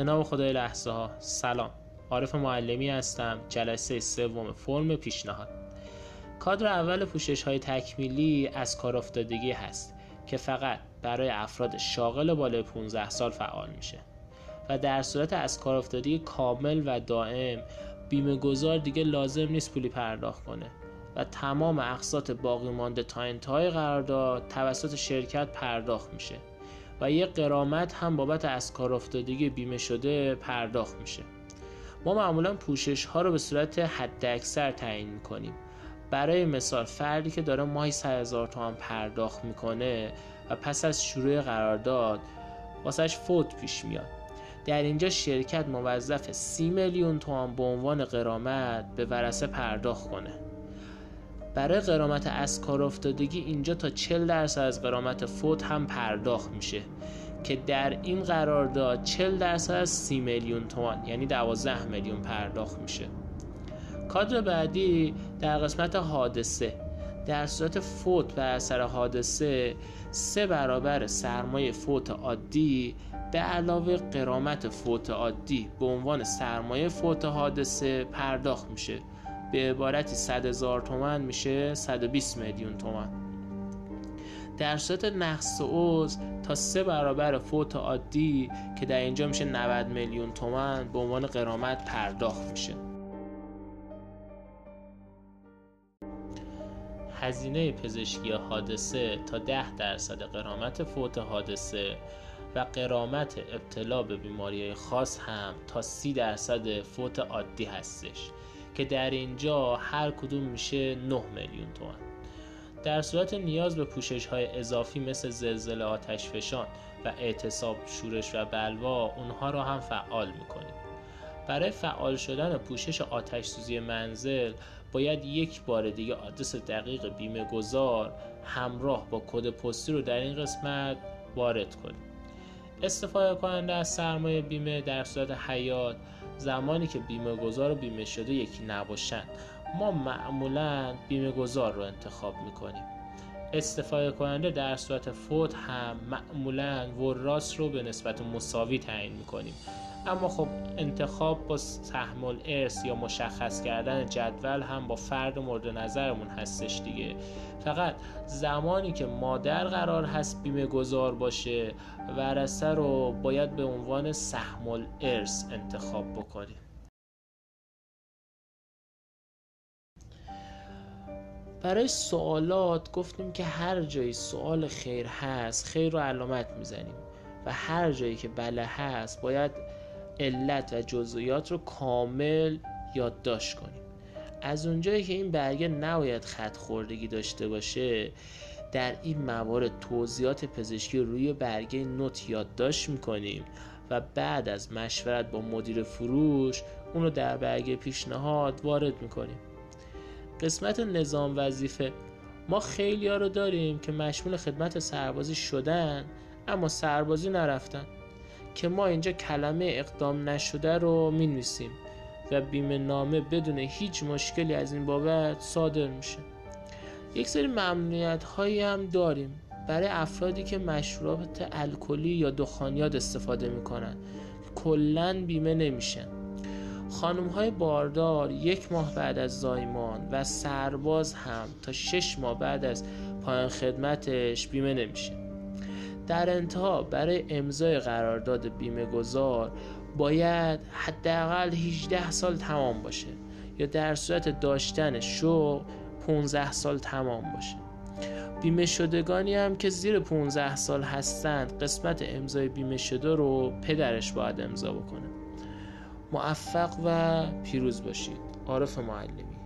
به نام خدای لحظه ها سلام. عارف معلمی هستم. جلسه سوم فرم پیشنهاد. کادر اول پوشش های تکمیلی از کار افتادگی هست که فقط برای افراد شاغل بالای 15 سال فعال میشه و در صورت از کار افتادگی کامل و دائم بیمه گذار دیگه لازم نیست پولی پرداخت کنه و تمام اقساط باقی مانده تا انتهای قرارداد توسط شرکت پرداخت میشه. و یک قرامت هم بابت از کار افتادگی بیمه شده پرداخت میشه. ما معمولا پوشش ها رو به صورت حد اکثر تعیین می‌کنیم. برای مثال فردی که داره ماهی 100 هزار تومان پرداخت می‌کنه و پس از شروع قرارداد واسهش فوت پیش میاد. در اینجا شرکت موظف 30 میلیون تومان به عنوان قرامت به ورسه پرداخت کنه. برای قرامت از کار افتادگی اینجا تا 40 درصد از قرامت فوت هم پرداخت میشه که در این قرارداد 40 درصد از 30 میلیون تومان یعنی 12 میلیون پرداخت میشه. کادر بعدی در قسمت حادثه. در صورت فوت به اثر حادثه سه برابر سرمایه فوت عادی به علاوه قرامت فوت عادی به عنوان سرمایه فوت حادثه پرداخت میشه. به عبارتی 100 هزار تومن میشه 120 میلیون تومن. در صورت نقص عضو تا سه برابر فوت عادی که در اینجا میشه 90 میلیون تومن به عنوان قرامت پرداخت میشه. هزینه پزشکی حادثه تا 10 درصد قرامت فوت حادثه و قرامت ابتلا به بیماری خاص هم تا 30 درصد فوت عادی هستش. که در اینجا هر کدوم میشه 9 میلیون تومن. در صورت نیاز به پوشش های اضافی مثل زلزله آتش فشان و اعتصاب شورش و بلوا اونها را هم فعال می‌کنیم. برای فعال شدن پوشش آتش سوزی منزل باید یک بار دیگه آدرس دقیق بیمه گذار همراه با کد پستی رو در این قسمت وارد کنیم. استفاده کننده از سرمایه بیمه در صورت حیات زمانی که بیمه گذار و بیمه شده یکی نباشند. ما معمولا بیمه گذار رو انتخاب می‌کنیم. استفاده کننده در صورت فوت هم معمولا وراس رو به نسبت مساوی تعیین می‌کنیم. اما خب انتخاب با سهم یا مشخص کردن جدول هم با فرد مورد نظرمون هستش دیگه. فقط زمانی که مادر قرار هست بیمه گذار باشه ورسه رو باید به عنوان سهم ارث انتخاب بکنیم. برای سوالات گفتیم که هر جایی سوال خیر هست خیر رو علامت می‌زنیم. و هر جایی که بله هست باید علت و جزئیات رو کامل یادداشت کنیم. از اونجایی که این برگه نباید خط خوردگی داشته باشه در این موارد توضیحات پزشکی روی برگه نوت یادداشت می‌کنیم و بعد از مشورت با مدیر فروش اون رو در برگه پیشنهاد وارد می‌کنیم. قسمت نظام وظیفه. ما خیلی ها رو داریم که مشمول خدمت سربازی شدن اما سربازی نرفتن. که ما اینجا کلمه اقدام نشده رو می نویسیم و بیمه نامه بدون هیچ مشکلی از این بابت صادر میشه. یک سری ممنوعیت هایی هم داریم. برای افرادی که مشروبات الکلی یا دخانیات استفاده می‌کنن. کلا بیمه نمیشن. خانم های باردار یک ماه بعد از زایمان و سرباز هم تا شش ماه بعد از پایان خدمتش بیمه نمیشه. در انتها برای امضای قرارداد بیمه گذار باید حداقل 18 سال تمام باشه یا در صورت داشتن شغل 15 سال تمام باشه. بیمه شدگانی هم که زیر 15 سال هستند قسمت امضای بیمه شده رو پدرش باید امضا بکنه. موفق و پیروز باشید. عارف معلمی.